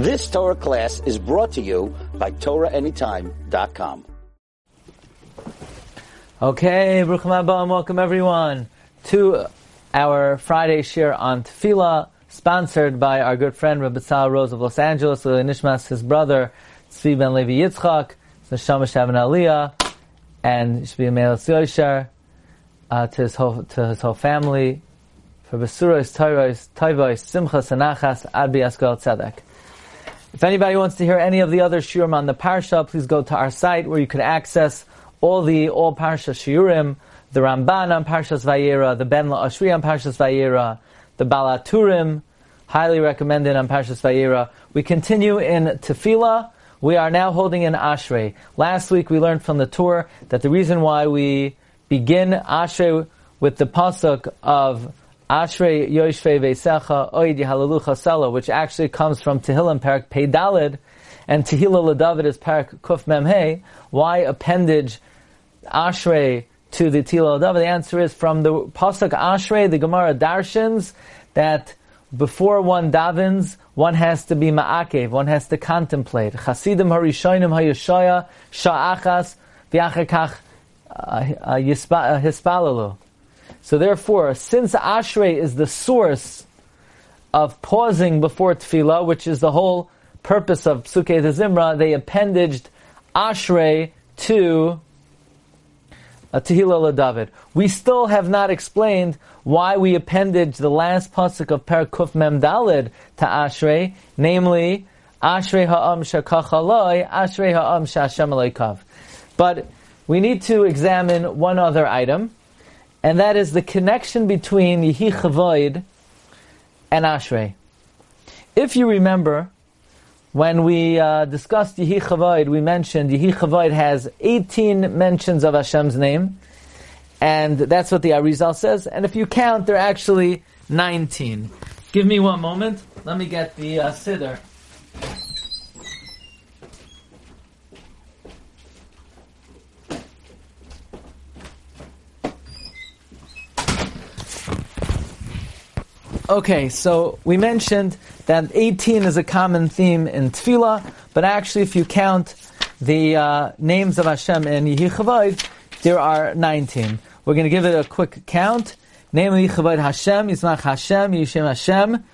This Torah class is brought to you by TorahAnytime.com. Okay, Haba, and welcome everyone to our Friday share on Tefillah, sponsored by our good friend Rabbi Tzal Rose of Los Angeles, with Nishmas, his brother, Tzvi Ben Levi Yitzchak, Neshama Shavin Aliyah, and Shbi Meil Tzoyshar, uh, to his whole to his whole family, for Besuros, Toiros, Toivos, Simchas, and Achas, Ad Biaskel Tzedek. If anybody wants to hear any of the other shiurim on the parsha, please go to our site where you can access all the all parsha shiurim, the Ramban on Parshas Vayera, the Ben Ashri on Parshas Vayera, the Balaturim, highly recommended on Parshas Vayera. We continue in Tefillah. We are now holding in Ashrei. Last week we learned from the Tur that the reason why we begin Ashrei with the pasuk of Ashrei Yoshve Veisecha Oid Halalucha Sela, which actually comes from Tehillim Parak Pei Dalid, and Tehillah David is Parak Kuf Mem Memhe. Why appendage Ashrei to the Tehillah David? The answer is from the pasuk Ashrei. The Gemara darshans that before one davens, one has to be ma'akev, one has to contemplate. Chasidim harishonim hayashaya sha'achas v'achakach uh, uh, hispalalu. So therefore, since Ashrei is the source of pausing before Tefillah, which is the whole purpose of Psuke the Zimra, they appendaged Ashrei to uh, Tehillah David. We still have not explained why we appended the last pasuk of Parakuf Mem Dalid to Ashrei, namely Ashrei Ha'am Shakachaloi, Ashrei Ha'am Shashem Aleikav. But we need to examine one other item, and that is the connection between Yehi Chavoid and Ashrei. If you remember, when we uh, discussed Yehi Chavoid, we mentioned Yehi Chavoid has 18 mentions of Hashem's name, and that's what the Arizal says. And if you count, they're actually 19. Give me one moment. Let me get the uh, Siddur. Okay, so we mentioned that 18 is a common theme in Tefillah, but actually if you count the uh, names of Hashem in Yehi there are 19. We're going to give it a quick count. Namely, Chavod Hashem, Yismach Hashem, Yishem Hashem,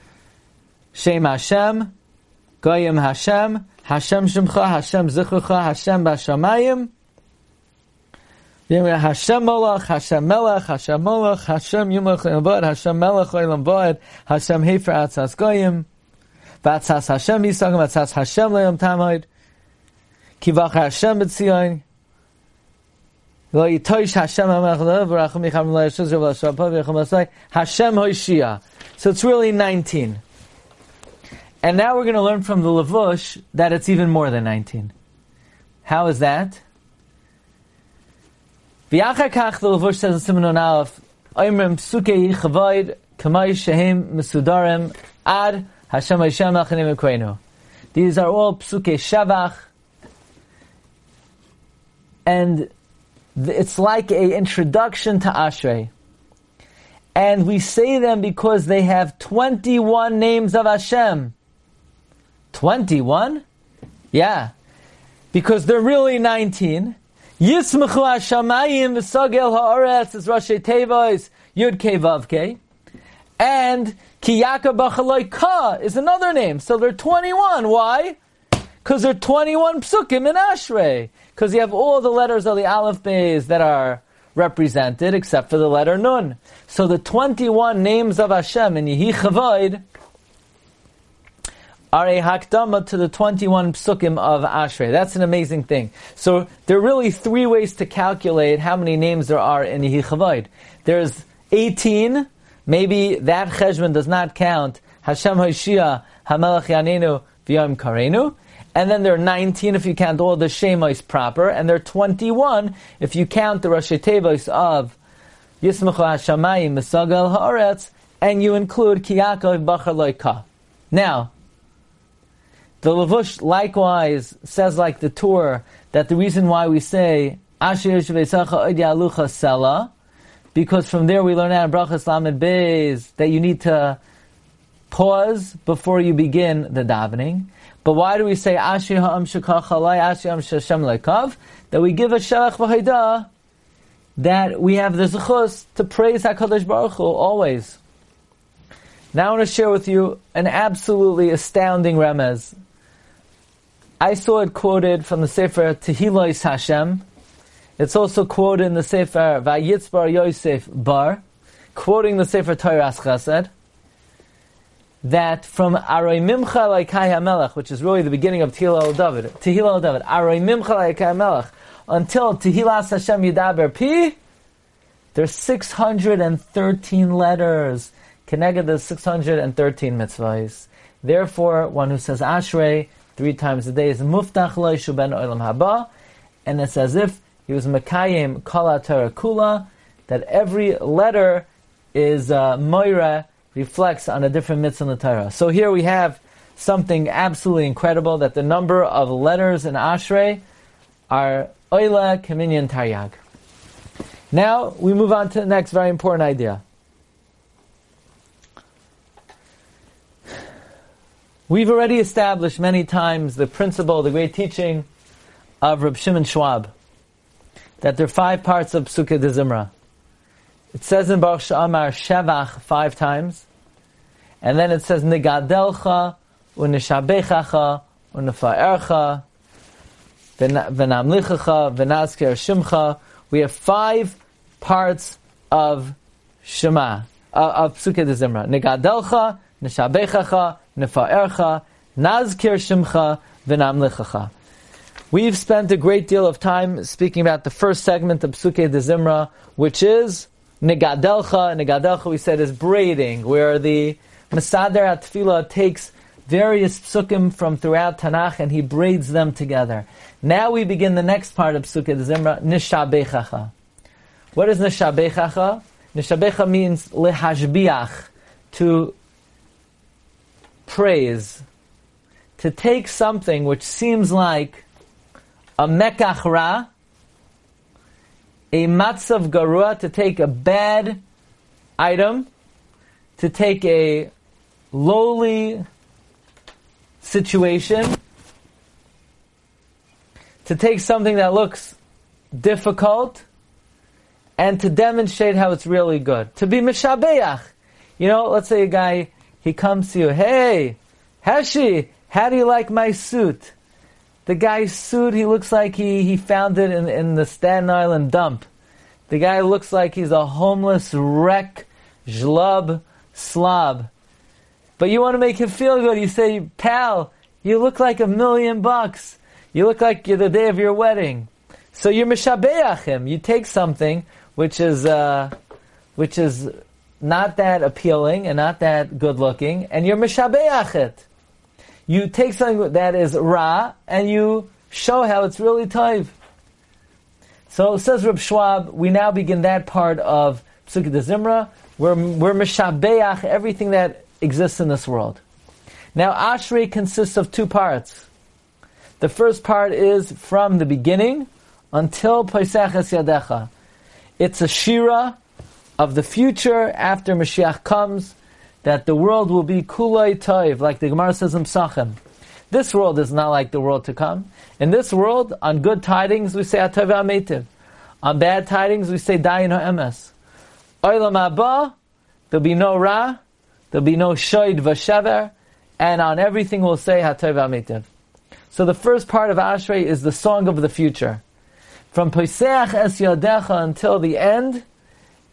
Shem Hashem, Goyim Hashem, Hashem Shemcha, Hashem Zichrucha, Hashem Bashamayim, Hashem Molach, Hashem Melech, Hashem Molach, Hashem Yumach Yavad, Hashem Melech Olam Voed, Hashem Hefer Atzas Goyim, Vatzas Hashem Yisagim, Vatzas Hashem Leom Tamoid, Kivach Hashem B'tzion, Hashem Hoshia. So it's really 19. And now we're going to learn from the Lavush that it's even more than 19. How is that? V'yachar the Lavush says in Simon Aleph, Oimrim psukei chavoid kamay shehem mesudarim ad Hashem Hashem Achanim Ekweinu. These are all psukei shavach, and it's like a introduction to Ashrei. And we say them because they have 21 names of Hashem. 21? Yeah. Because they're really 19. Yismachu Hashamayim v'sagel ha'aretz is Rashi Tevois Yud Ke Vav. And Kiyaka Bachaloi Ka is another name. So they're 21. Why? Because they're 21 psukim in Ashrei. Because you have all the letters of the Aleph Beis that are represented except for the letter Nun. So the 21 names of Hashem in Yehi Chavoid are a hakdama to the 21 psukim of Ashrei. That's an amazing thing. So there are really three ways to calculate how many names there are in Yehi Chavoid. There's 18, maybe that cheshbon does not count Hashem Hoshia, Hamelach Yanenu, V'yom Karenu. And then there are 19 if you count all the Shemos proper, and there are 21 if you count the Rashi Tevos of Yismachu Hashamayim Mesagal Haaretz, and you include Kiyakov Bachar Loika. Now, the Lavush likewise says like the Tur that the reason why we say Asher Alucha Sela, because from there we learn out in Brachas Lamed Beis that you need to pause before you begin the davening. But why do we say Ashi Ha'am Ashi Ha'am Leikav? That we give a Shalach V'Haidah, that we have the zechus to praise HaKadosh Baruch Hu always. Now I want to share with you an absolutely astounding remez. I saw it quoted from the Sefer Tehillah Hashem. It's also quoted in the Sefer Vayitzbar Yosef Bar, quoting the Sefer Torah Chesed, that from Aroi Mimcha Laikai HaMelech, which is really the beginning of Tehillah al David, Tehillah al David, Aroi Mimcha Laikai HaMelech, until Tehillah Hashem Yidaber Pi, there's 613 letters. Keneged the 613 mitzvahs. Therefore, one who says Ashrei three times a day is Muftach Lo Ben Olam Haba, and it's as if he was Mekayim Kala Kula, that every letter is uh, Moira, reflects on a different mitzvah in the Torah. So here we have something absolutely incredible that the number of letters in Ashrei are Oila Kaminyan Taryag. Now we move on to the next very important idea. We've already established many times the principle, the great teaching of Reb Shimon Schwab, that there are five parts of Psukkah de Zimra. It says in Baruch Sha'amar Shevach five times, and then it says Nigadelcha, Unishabechacha, Unifa'ercha, Venamlichacha, Venazker Shimcha. We have five parts of Shema, uh, of Psukkah de Zimra. Nigadelcha, Nishabechacha, Nefa'ercha, Nazkir Shimcha, V'namlichacha. We've spent a great deal of time speaking about the first segment of Psuke de Zimra, which is Negadelcha. Negadelcha, we said, is braiding, where the Masader Atfila takes various psukim from throughout Tanakh and he braids them together. Now we begin the next part of Psuke de Zimra, Nishabechacha. What is Nishabechacha? Nishabecha means lehashbiach, to praise, to take something which seems like a mekachra, a matzav garua, to take a bad item, to take a lowly situation, to take something that looks difficult, and to demonstrate how it's really good. To be mishabeach. You know, let's say a guy he comes to you, hey, Heshi, how do you like my suit? The guy's suit, he looks like he, he found it in, in the Staten Island dump. The guy looks like he's a homeless wreck, zhlub, slob. But you want to make him feel good. You say, pal, you look like a million bucks. You look like the day of your wedding. So you're mishabeach him. You take something which is, uh, which is not that appealing and not that good looking, and you're mishabeach it. You take something that is ra and you show how it's really toiv. So says Reb Schwab, we now begin that part of Psukkah de Zimra. We're, we're mishabeach everything that exists in this world. Now Ashrei consists of two parts. The first part is from the beginning until Pesach Es Yadecha. It's a shira of the future after Mashiach comes, that the world will be kulay toiv, like the Gemara says in Psachim. This world is not like the world to come. In this world, on good tidings, we say atov ametiv. On bad tidings, we say dayin ha'emes. Oilam haba, there'll be no ra, there'll be no shoyd v'shever, and on everything we'll say hatov ametiv. So the first part of Ashrei is the song of the future. From Pesach es Yadecha until the end,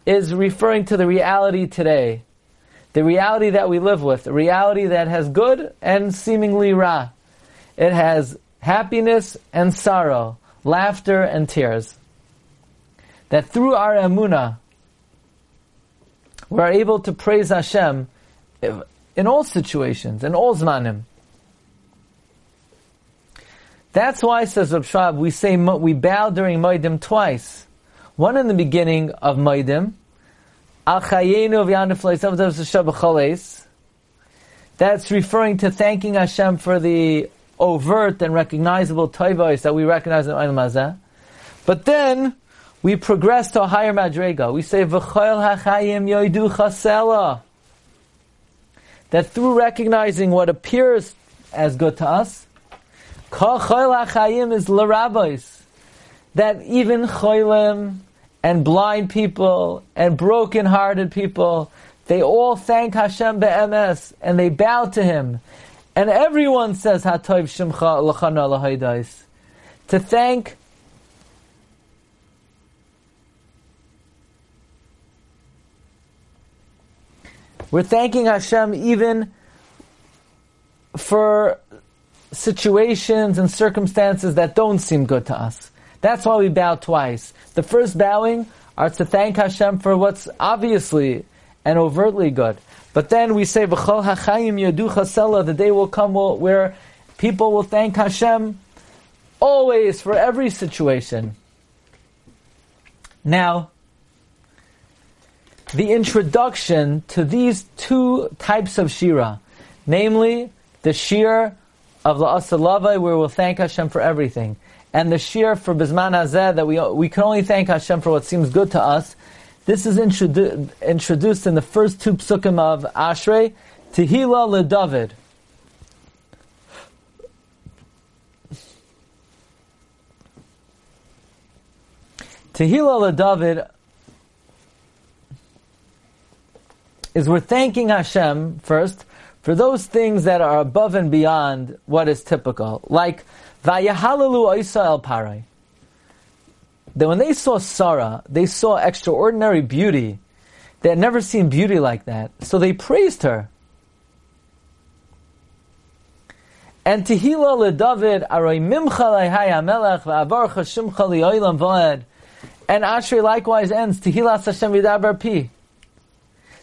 is referring to the reality today. The reality that we live with, reality that has good and seemingly ra. It has happiness and sorrow, laughter and tears. That through our emuna, we're able to praise Hashem in all situations, in all zmanim. That's why, says Rab Schwab, we say we bow during Modim twice. One in the beginning of Maidim, that's referring to thanking Hashem for the overt and recognizable toivos that we recognize in Olam Hazeh. But then we progress to a higher madrega. We say hachayim that through recognizing what appears as good to us, is. That even choylim and blind people and broken-hearted people, they all thank Hashem be'emes and they bow to Him. And everyone says Hatoiv Shimcha Lachana L'haydais. To thank We're thanking Hashem even for situations and circumstances that don't seem good to us. That's why we bow twice. The first bowing are to thank Hashem for what's obviously and overtly good. But then we say, V'chol hachayim yadu chasela, the day will come where people will thank Hashem always for every situation. Now, the introduction to these two types of shira, namely the shir of La Asalava, where we'll thank Hashem for everything, and the shir for Bisman Hazeh, that we, we can only thank Hashem for what seems good to us. This is introdu- introduced in the first two psukim of Ashrei, Tehillah le David. Tehillah le David is we're thanking Hashem first for those things that are above and beyond what is typical, like Vayahalalu Isa el Parai. That when they saw Sarah, they saw extraordinary beauty. They had never seen beauty like that, so they praised her. And Tehillah le David, Aroy Mimcha lehay Melech, Va'avarcha Shimcha li'olam v'ed. And Ashrei likewise ends, Tehillah Hashem Yidaber Pi.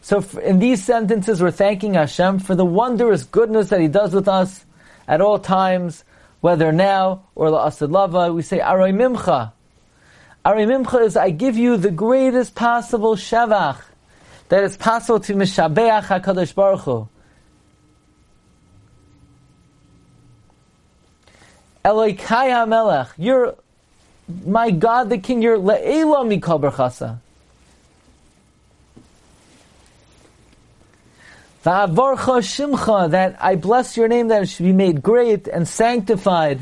So in these sentences, we're thanking Hashem for the wondrous goodness that He does with us at all times, whether now or la'asad lava. We say, Aroy Mimcha. Aroy Mimcha is, I give you the greatest possible shevach that is possible to Mishabeach HaKadosh Baruch Hu. Elokai HaMelech, you're my God the King, you're Le'ela Mikol Berchasa. Va'avarcha Shimcha, that I bless your name that it should be made great and sanctified.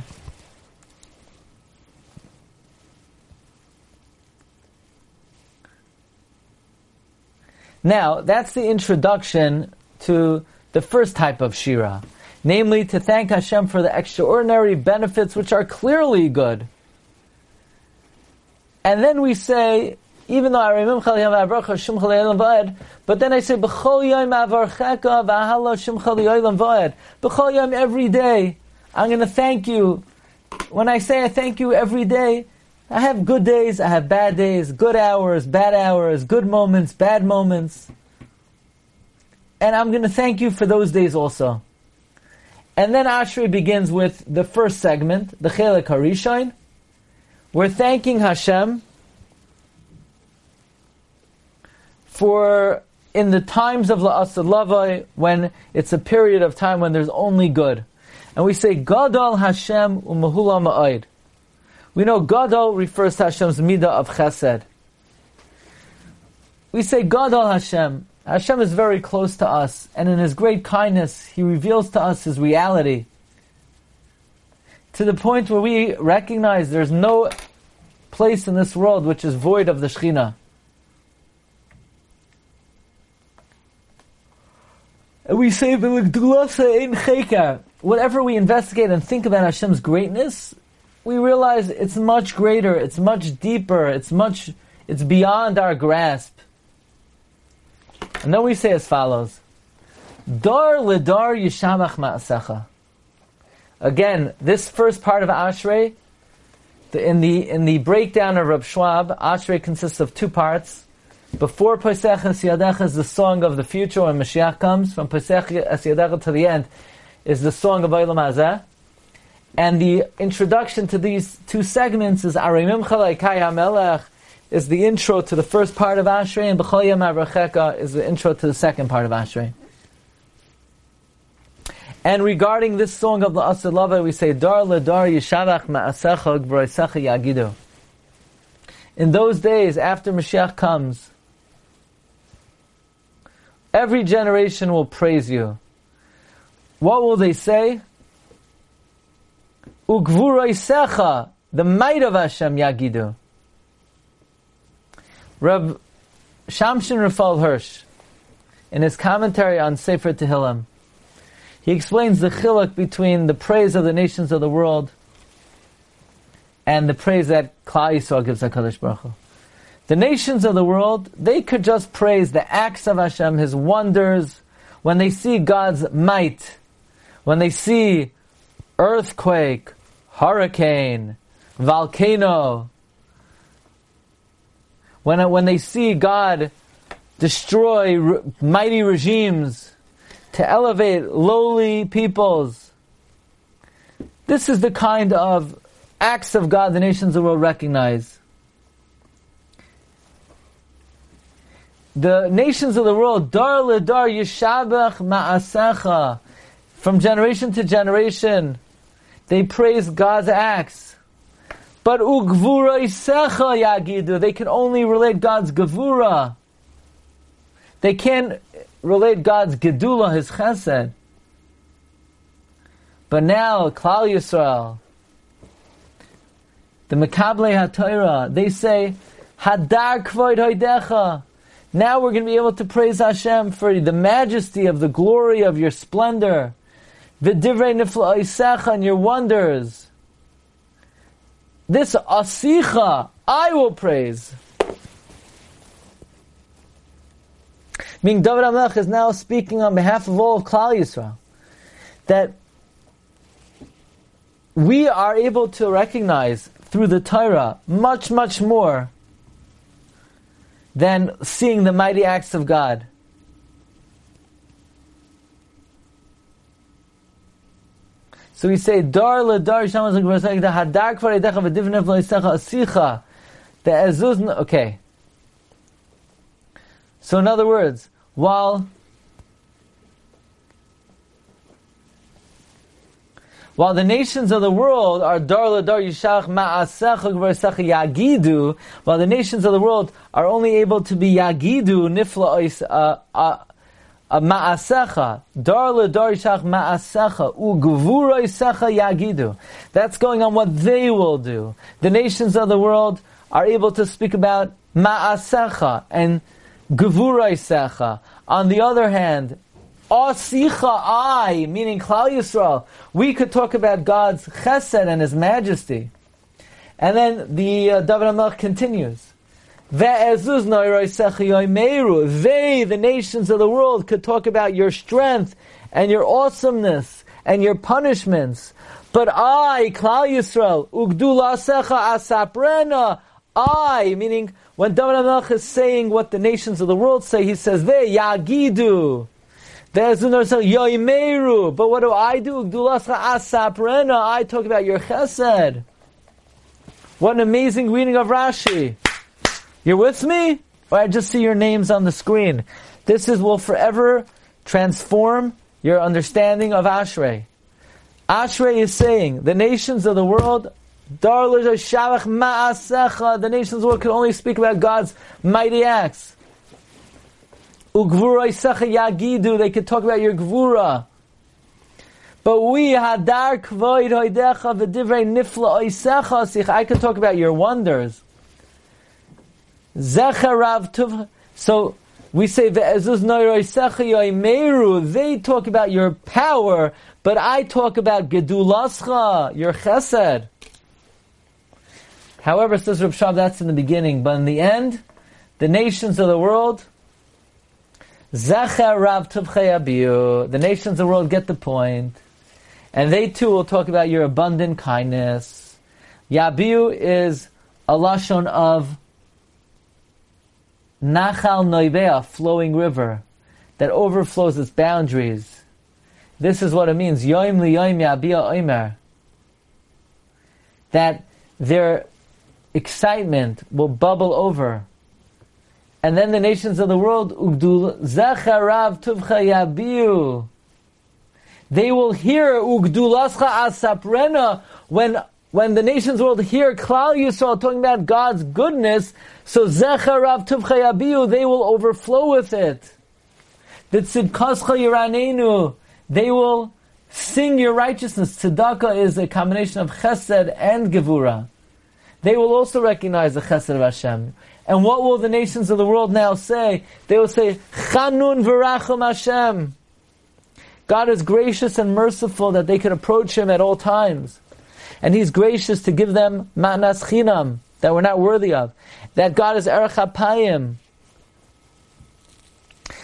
Now, that's the introduction to the first type of Shira, namely to thank Hashem for the extraordinary benefits which are clearly good. And then we say, even though I remember but then I say every day, I'm going to thank you. When I say I thank you every day, I have good days, I have bad days, good hours, bad hours, good moments, bad moments. And I'm going to thank you for those days also. And then Ashrei begins with the first segment, the Chelek Harishain. We're thanking Hashem for in the times of La'asad when it's a period of time when there's only good. And we say, Gadol Hashem umahula ma'ayd. We know Gadol refers to Hashem's midah of chesed. We say Gadol Hashem. Hashem is very close to us, and in His great kindness, He reveals to us His reality. To the point where we recognize there's no place in this world which is void of the Shekhinah. We say, whatever we investigate and think about Hashem's greatness, we realize it's much greater, it's much deeper, it's much, it's beyond our grasp. And then we say as follows, Dar ledar yishamach ma'asecha. Again, this first part of Ashrei, in the in the breakdown of Rab Schwab, Ashrei consists of two parts. Before Pesach Esyadecha is the song of the future when Mashiach comes. From Pesach Esyadecha to the end is the song of Olam Hazeh. And the introduction to these two segments is Arimim Chalai Kai HaMelech is the intro to the first part of Ashrei, and B'chol Yom is the intro to the second part of Ashrei. And regarding this song of the Asalava, we say, Dar Ledar Yishavach Ma'asecha Gvroisecha Yagidu. In those days, after Mashiach comes, Every generation will praise you. what will they say? Ugvuraisecha, the might of Hashem Yagidu. Rab Shimshon Raphael Hirsch, in his commentary on Sefer Tehillim, he explains the chiluk between the praise of the nations of the world and the praise that Klal Yisrael gives HaKadosh Baruch Hu. The nations of the world, they could just praise the acts of Hashem, His wonders, when they see God's might, when they see earthquake, hurricane, volcano, when, when they see God destroy re- mighty regimes, to elevate lowly peoples, this is the kind of acts of God the nations of the world recognize. The nations of the world, dar ledar yishabach ma'asecha, from generation to generation, they praise God's acts. But ugvura isecha yagidu, they can only relate God's gavura. They can't relate God's gedula, His chesed. But now, Klal Yisrael, the Mekable HaTorah, they say, Hadar kvoid hoidecha. Now we're going to be able to praise Hashem for the majesty of the glory of your splendor. V'divrei nifla'oisecha and your wonders. This asicha, I will praise. Meaning David HaMelech is now speaking on behalf of all of Klal Yisrael. That we are able to recognize through the Torah much, much more than seeing the mighty acts of God. So we say, Dar le dar shamas hadar kvar edecha v'divnev lo yisecha asicha. The ezuz, okay. So in other words, while While the nations of the world are dar la dar yishach ma'asecha gvarsecha yagidu, while the nations of the world are only able to be yagidu nifla ois uh, uh, uh, ma'asecha dar dar yishach ma'asecha ugvura isecha yagidu. That's going on what they will do. The nations of the world are able to speak about ma'asecha and gevura isecha. On the other hand, Asicha I, meaning Klal Yisrael, we could talk about God's chesed and His majesty. And then the uh, David HaMelech continues. They, the nations of the world, could talk about your strength and your awesomeness and your punishments. But I, Klal Yisrael, ugdulasecha asaprena, I, meaning when David HaMelech is saying what the nations of the world say, he says, they, yagidu. There's song, Yoimeru. But what do I do? I talk about your chesed. What an amazing reading of Rashi. You're with me? Or I just see your names on the screen. This is will forever transform your understanding of Ashrei. Ashrei is saying, the nations of the world, the nations of the world can only speak about God's mighty acts. Yagidu, they could talk about your gvura. But we hadar kvoid hoidecha v'divrei nifla oisecha I could talk about your wonders. Zecharav tuv. So we say ve'ezuz noiroisecha yoimeru. They talk about your power, but I talk about gedulascha, your chesed. However, says Reb Schwab, that's in the beginning, but in the end, the nations of the world Rav The nations of the world get the point. And they too will talk about your abundant kindness. Yabiu is a lashon of Nachal Noivea, flowing river, that overflows its boundaries. This is what it means. Yoim liyoim yabia oimer. That their excitement will bubble over and then the nations of the world, Ugdul Zacharav Tuvcha Yabiu. They will hear Ugdulascha Asaprena when when the nations world hear Klal Yisrael talking about God's goodness, so Zecharav Tuvcha Yabiu, they will overflow with it. The Tzidkascha Yiranenu, they will sing your righteousness. Tzedakah is a combination of chesed and gevura. They will also recognize the chesed of Hashem. And what will the nations of the world now say? They will say, Chanun v'rachum Hashem. God is gracious and merciful that they could approach Him at all times. And He's gracious to give them ma'nas chinam, that we're not worthy of. That God is erech apayim.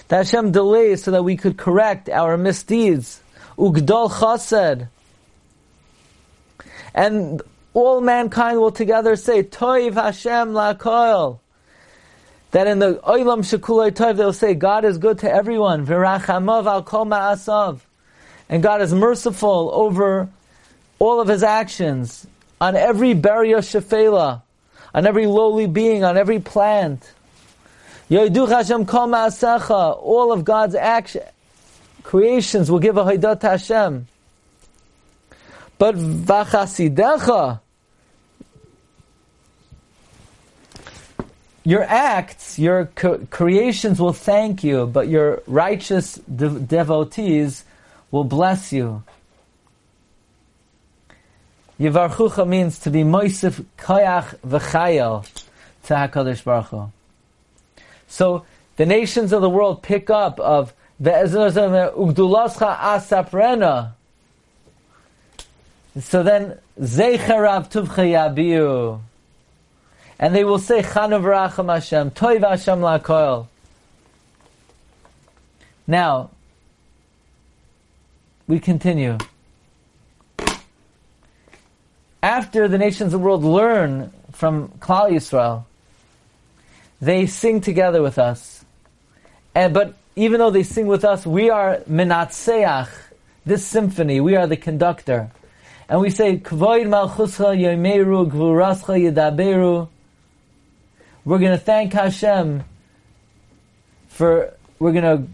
That Hashem delays so that we could correct our misdeeds. Ugdol chased. And all mankind will together say, Toiv Hashem la'koil. That in the Oilam Shekulay Toiv they'll say, God is good to everyone. V'rachamav al kol ma'asav. And God is merciful over all of His actions, on every Beria Shefela, on every lowly being, on every plant. Yoidu Hashem kol ma'asecha. All of God's action, creations will give a Haidat Hashem. But v'chasidecha, your acts, your creations will thank you, but your righteous de- devotees will bless you. Yivarchucha means to be moisif koyach v'chayel to HaKadosh Baruch Hu. So the nations of the world pick up of the ugdulascha asaprena. So then, zeicharav tuvcha yabiu. And they will say, Chanu v'racham Hashem, toiv Hashem la'koil. Now, we continue. After the nations of the world learn from Klal Yisrael, they sing together with us. And, but even though they sing with us, we are menatseach, this symphony, we are the conductor. And we say, Kvoid malchuscha yomeru gvurascha yedaberu. We're going to thank Hashem for, we're going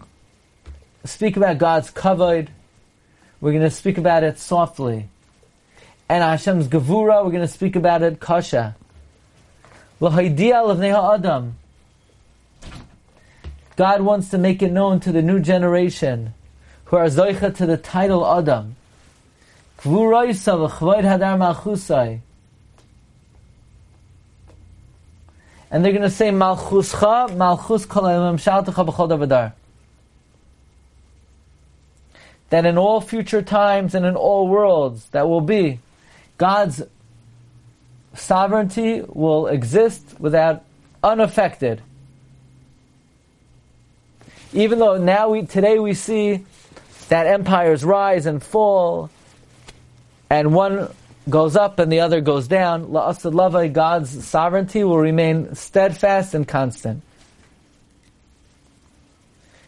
to speak about God's kavod. We're going to speak about it softly. And Hashem's gevura, we're going to speak about it kasha. Adam. God wants to make it known to the new generation who are zoicha to the title Adam. Gvuraisa v'chvoid hadar malchusai. And they're going to say, Malchuscha, Malchus. That in all future times and in all worlds that will be, God's sovereignty will exist without unaffected. Even though now we, today we see that empires rise and fall, and one goes up and the other goes down, La'asad Lava, God's sovereignty will remain steadfast and constant.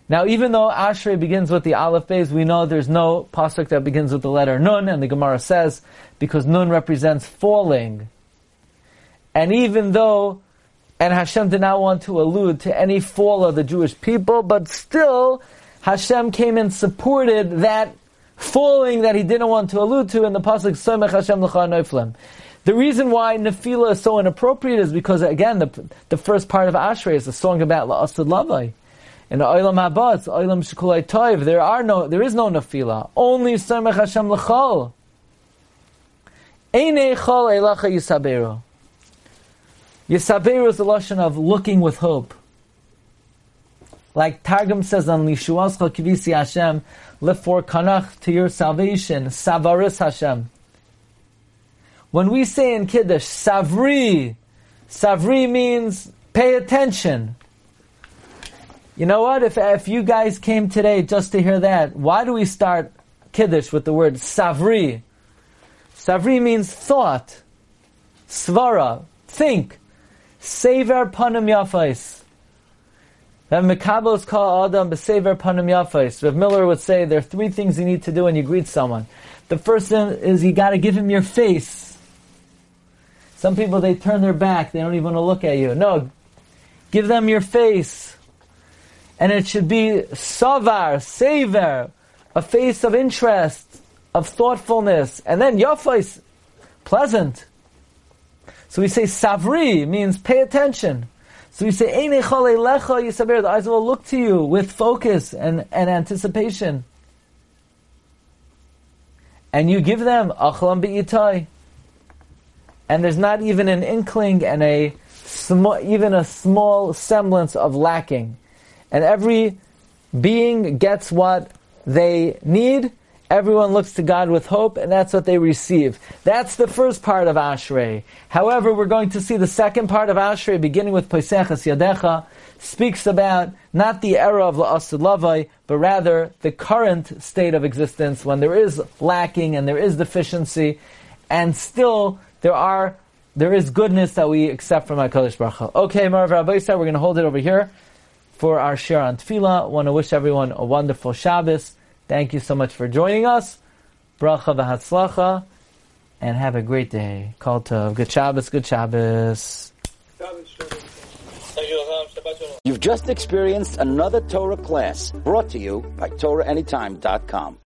Now, even though Ashrei begins with the Aleph Beis, we know there's no pasuk that begins with the letter Nun, and the Gemara says, because Nun represents falling. And even though, and Hashem did not want to allude to any fall of the Jewish people, but still, Hashem came and supported that falling that he didn't want to allude to in the pasuk Somech Hashem Neiflim. The reason why Nefila is so inappropriate is because again the the first part of Ashrei is a song about La'asad Lavai. In Olam Haba, it's Olam Shekulai Toiv. There are no, there is no Nefila. Only Somech Hashem L'chol. Einei Chol Eilacha Yisaberu. Yisaberu is the lashon of looking with hope. Like Targum says on Lishuascha Kivisi Hashem, lift for Kanach to your salvation, Savaris Hashem. When we say in Kiddush, Savri, Savri means pay attention. You know what? If, if you guys came today just to hear that, why do we start Kiddush with the word Savri? Savri means thought. Svara, think. Sever panim yafais. That Mekabos call Adam b'sever panim yafais. Rav Miller would say there are three things you need to do when you greet someone. The first thing is you got to give him your face. Some people they turn their back; they don't even want to look at you. No, give them your face, and it should be savar, sever, a face of interest, of thoughtfulness, and then yafais, pleasant. So we say savri means pay attention. So we say Eine lecha yisaber. The eyes will look to you with focus and, and anticipation. and you give them achlam be'itai, and there's not even an inkling and a small, even a small semblance of lacking, and every being gets what they need. Everyone looks to God with hope, and that's what they receive. That's the first part of Ashrei. However, we're going to see the second part of Ashrei, beginning with Poiseches Yadecha, speaks about not the era of La'asud Lavai, but rather the current state of existence when there is lacking and there is deficiency, and still there are there is goodness that we accept from HaKadosh Baruch Hu. Okay, Marav Rabbi we're going to hold it over here for our share on Tefillah. want to wish everyone a wonderful Shabbos. Thank you so much for joining us. Bracha v'hatzlacha, and have a great day. Call to good Shabbos, good Shabbos. You've just experienced another Torah class brought to you by TorahAnytime.com.